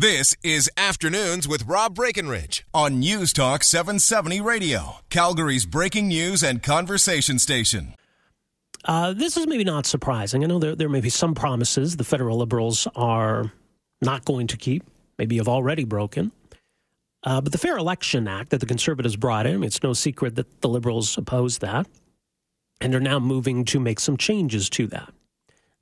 This is Afternoons with Rob Breckenridge on News Talk 770 Radio, Calgary's breaking news and conversation station. Uh, this is maybe not surprising. I know there, there may be some promises the federal liberals are not going to keep, maybe have already broken. Uh, but the Fair Election Act that the Conservatives brought in, I mean, it's no secret that the Liberals oppose that and are now moving to make some changes to that.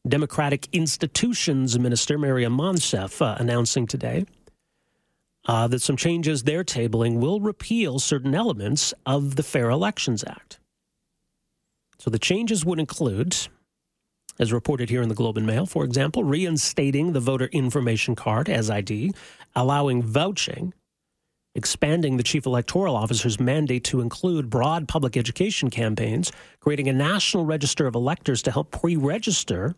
Democratic Institutions Minister Maryam Monsef uh, announcing today uh, that some changes they're tabling will repeal certain elements of the Fair Elections Act. So the changes would include, as reported here in the Globe and Mail, for example, reinstating the voter information card as ID, allowing vouching, expanding the chief electoral officer's mandate to include broad public education campaigns, creating a national register of electors to help pre register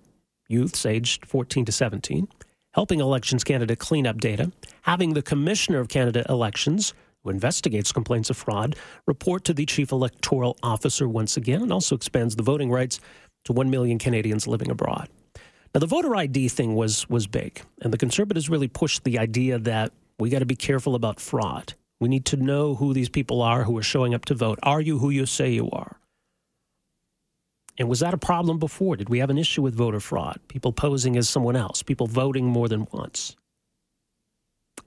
youths aged 14 to 17, helping Elections Canada clean up data, having the Commissioner of Canada Elections, who investigates complaints of fraud, report to the Chief Electoral Officer once again, and also expands the voting rights to 1 million Canadians living abroad. Now, the voter ID thing was, was big, and the Conservatives really pushed the idea that we got to be careful about fraud. We need to know who these people are who are showing up to vote. Are you who you say you are? And was that a problem before? Did we have an issue with voter fraud? People posing as someone else, people voting more than once?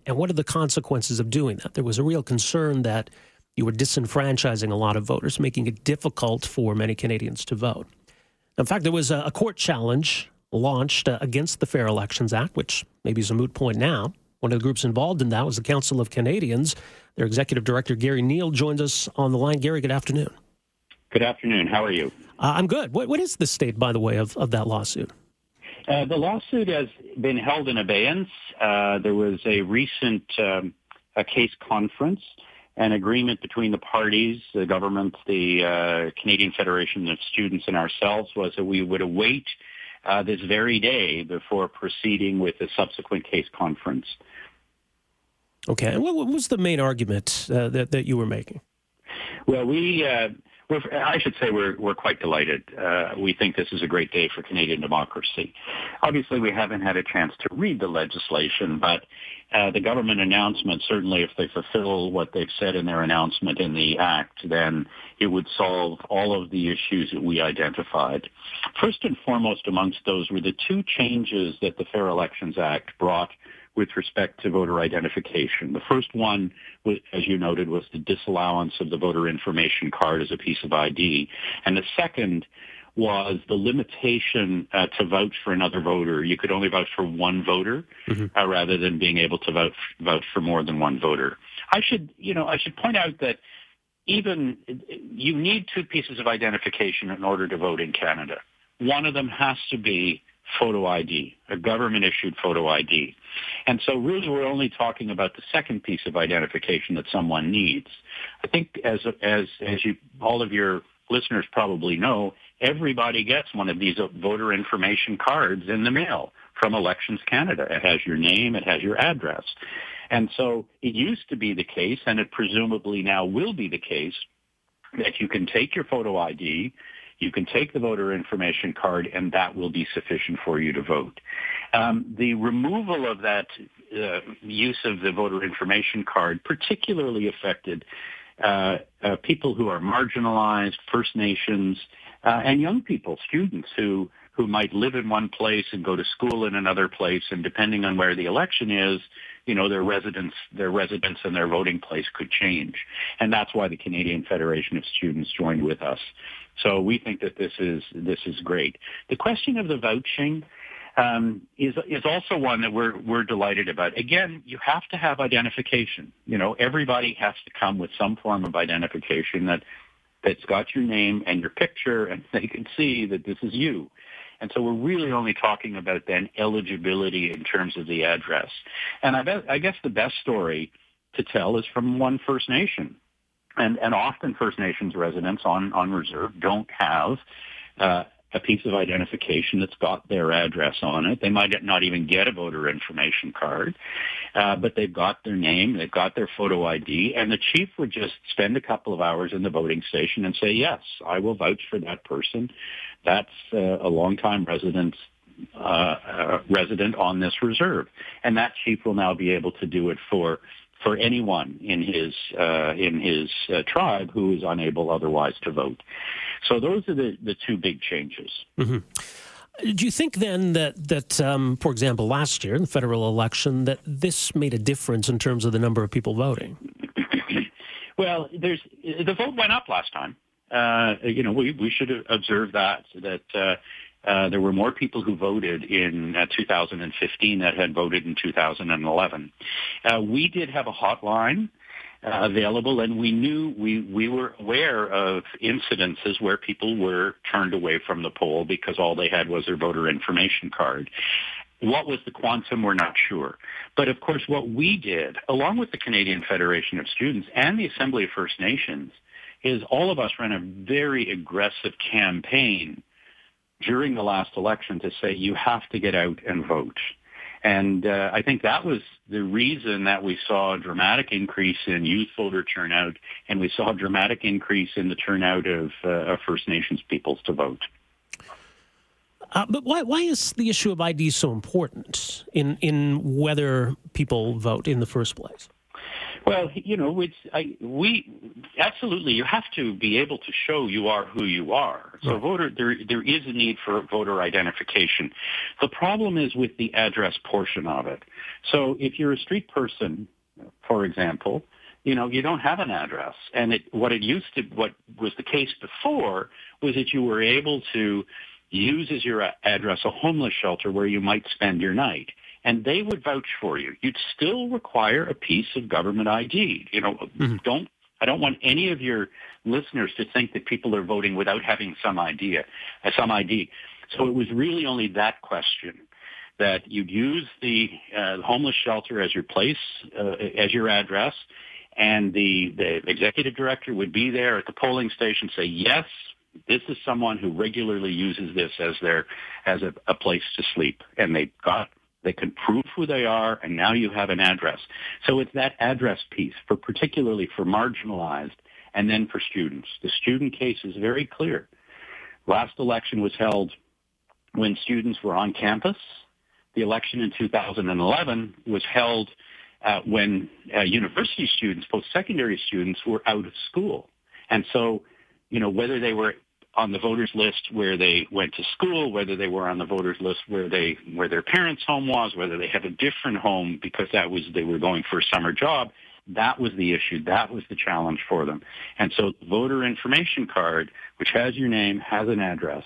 And what are the consequences of doing that? There was a real concern that you were disenfranchising a lot of voters, making it difficult for many Canadians to vote. In fact, there was a, court challenge launched uh, against the Fair Elections Act, which maybe is a moot point now. One of the groups involved in that was the Council of Canadians. Their executive director, Garry Neil, joins us on the line. Garry, good afternoon. Good afternoon. How are you? Uh, I'm good. What, what is the state, by the way, of, of that lawsuit? Uh, the lawsuit has been held in abeyance. Uh, there was a recent um, a case conference. An agreement between the parties, the government, the uh, Canadian Federation of Students, and ourselves was that we would await uh, this very day before proceeding with the subsequent case conference. Okay. And what, what was the main argument uh, that, that you were making? Well, we I should say we're, we're quite delighted. Uh, we think this is a great day for Canadian democracy. Obviously, we haven't had a chance to read the legislation, but uh, the government announcement, certainly if they fulfill what they've said in their announcement in the Act, then it would solve all of the issues that we identified. First and foremost amongst those were the two changes that the Fair Elections Act brought with respect to voter identification. The first one, was, as you noted, was the disallowance of the voter information card as a piece of ID. And the second was the limitation uh, to vouch for another voter. You could only vouch for one voter mm-hmm. uh, rather than being able to vote, vouch for more than one voter. I should, you know, I should point out that even you need two pieces of identification in order to vote in Canada. One of them has to be photo ID, a government issued photo ID. And so really we're only talking about the second piece of identification that someone needs. I think as, as, as you, all of your listeners probably know, everybody gets one of these voter information cards in the mail from Elections Canada. It has your name, it has your address. And so it used to be the case, and it presumably now will be the case, that you can take your photo ID, you can take the voter information card, and that will be sufficient for you to vote. Um, the removal of that uh, use of the voter information card particularly affected uh, uh, people who are marginalized, First Nations, uh, and young people, students who who might live in one place and go to school in another place, and depending on where the election is, you know, their residence, their residence and their voting place could change. And that's why the Canadian Federation of Students joined with us. So we think that this is this is great. The question of the vouching um, is is also one that we're we're delighted about. Again, you have to have identification. You know, everybody has to come with some form of identification that that's got your name and your picture, and they can see that this is you. And so we're really only talking about then eligibility in terms of the address. And I, bet, I guess the best story to tell is from one First Nation and and often First Nations residents on on reserve don't have uh, a piece of identification that's got their address on it. They might not even get a voter information card, uh, but they've got their name, they've got their photo ID, and the chief would just spend a couple of hours in the voting station and say, yes, I will vouch for that person. That's uh, a longtime resident uh, resident on this reserve, and that chief will now be able to do it for for anyone in his uh, in his uh, tribe who is unable otherwise to vote. So those are the, the two big changes. Mm-hmm. Do you think then that that um, for example last year in the federal election that this made a difference in terms of the number of people voting? well, there's the vote went up last time. Uh, you know, we, we should observe that that uh, uh, there were more people who voted in uh, 2015 that had voted in 2011. Uh, we did have a hotline uh, available, and we knew we we were aware of incidences where people were turned away from the poll because all they had was their voter information card. What was the quantum? We're not sure. But of course, what we did, along with the Canadian Federation of Students and the Assembly of First Nations, is all of us ran a very aggressive campaign during the last election to say you have to get out and vote. And uh, I think that was the reason that we saw a dramatic increase in youth voter turnout, and we saw a dramatic increase in the turnout of, uh, of First Nations peoples to vote. Uh, but why, why is the issue of ID so important in, in whether people vote in the first place? Well, you know, it's I, we absolutely you have to be able to show you are who you are. So right. voter there there is a need for voter identification. The problem is with the address portion of it. So if you're a street person, for example, you know, you don't have an address. And it, what it used to, what was the case before was that you were able to use as your address a homeless shelter where you might spend your night and they would vouch for you. You'd still require a piece of government ID. You know, mm-hmm. don't I don't want any of your listeners to think that people are voting without having some idea, uh, some ID. So it was really only that question that you'd use the uh, homeless shelter as your place, uh, as your address, and the, the executive director would be there at the polling station, say, yes, this is someone who regularly uses this as their as a, a place to sleep, and they got they can prove who they are, and now you have an address. So it's that address piece for particularly for marginalized and then for students. The student case is very clear. Last election was held when students were on campus. The election in 2011 was held uh, when uh, university students, post-secondary students, were out of school. And so, you know, whether they were on the voters list where they went to school, whether they were on the voters list where they where their parents' home was, whether they had a different home because that was they were going for a summer job. That was the issue. That was the challenge for them. And so voter information card, which has your name, has an address,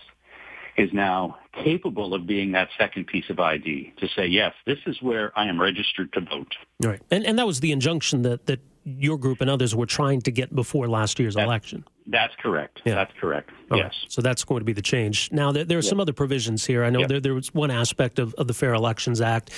is now capable of being that second piece of ID to say, yes, this is where I am registered to vote. Right. And, and that was the injunction that, that your group and others were trying to get before last year's election. That's correct. Yeah. That's correct. yes. So that's going to be the change. Now, there, there are some other provisions here. I know there, there was one aspect of, of the Fair Elections Act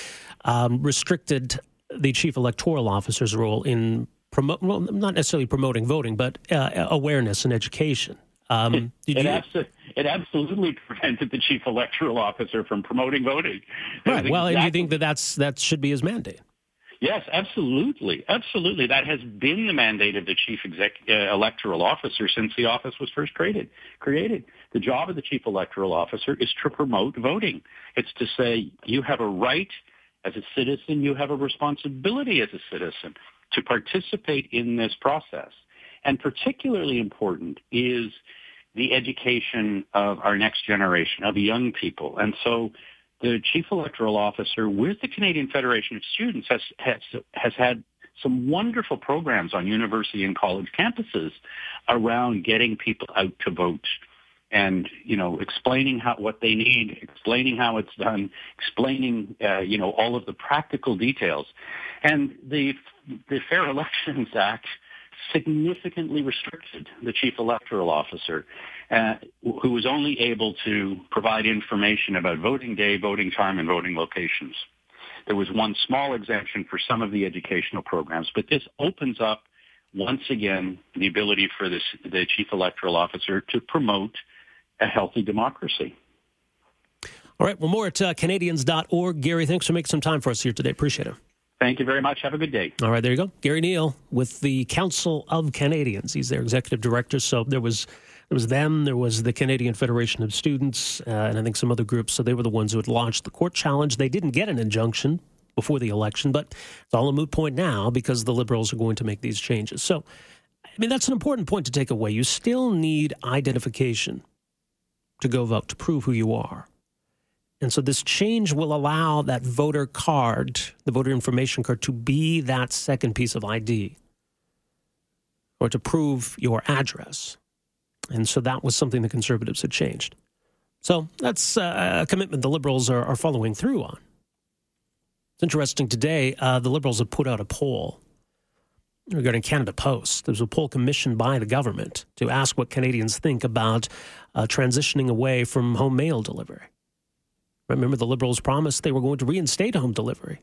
um, restricted the chief electoral officer's role in promote, well, not necessarily promoting voting, but uh, awareness and education. Um, it, you... abso- it, absolutely prevented the chief electoral officer from promoting voting. Right. Well, exactly... and you think that that's that should be his mandate? Yes, absolutely, absolutely. That has been the mandate of the chief exec- uh, electoral officer since the office was first created. Created. The job of the chief electoral officer is to promote voting. It's to say you have a right as a citizen, you have a responsibility as a citizen to participate in this process. And particularly important is the education of our next generation, of young people. And so the chief electoral officer with the Canadian Federation of Students has, has, has had some wonderful programs on university and college campuses around getting people out to vote and you know explaining how what they need explaining how it's done explaining uh, you know all of the practical details. And the the fair elections act significantly restricted the chief electoral officer uh, who was only able to provide information about voting day, voting time, and voting locations. There was one small exemption for some of the educational programs, but this opens up once again the ability for this, the chief electoral officer to promote a healthy democracy. All right. Well, more at uh, Canadians.org. Garry, thanks for making some time for us here today. Appreciate it. Thank you very much. Have a good day. All right, there you go. Garry Neil with the Council of Canadians. He's their executive director. So there was There was them, there was the Canadian Federation of Students, uh, and I think some other groups. So they were the ones who had launched the court challenge. They didn't get an injunction before the election, but it's all a moot point now because the Liberals are going to make these changes. So, I mean, that's an important point to take away. You still need identification to go vote, to prove who you are. And so this change will allow that voter card, the voter information card, to be that second piece of ID or to prove your address. And so that was something the conservatives had changed. So that's uh, a commitment the liberals are, are following through on. It's interesting today, uh, the liberals have put out a poll regarding Canada Post. There's a poll commissioned by the government to ask what Canadians think about uh, transitioning away from home mail delivery. Remember, the Liberals promised they were going to reinstate home delivery.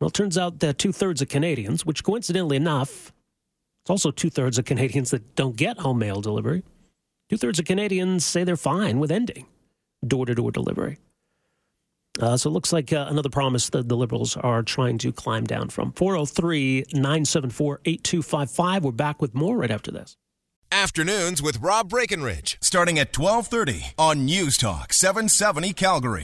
Well, it turns out that two thirds of Canadians, which coincidentally enough, it's also two thirds of Canadians that don't get home mail delivery, two thirds of Canadians say they're fine with ending door to door delivery. Uh, so it looks like uh, another promise that the Liberals are trying to climb down from. 403 974 8255. We're back with more right after this. Afternoons with Rob Breckenridge, starting at 1230 on News Talk 770 Calgary.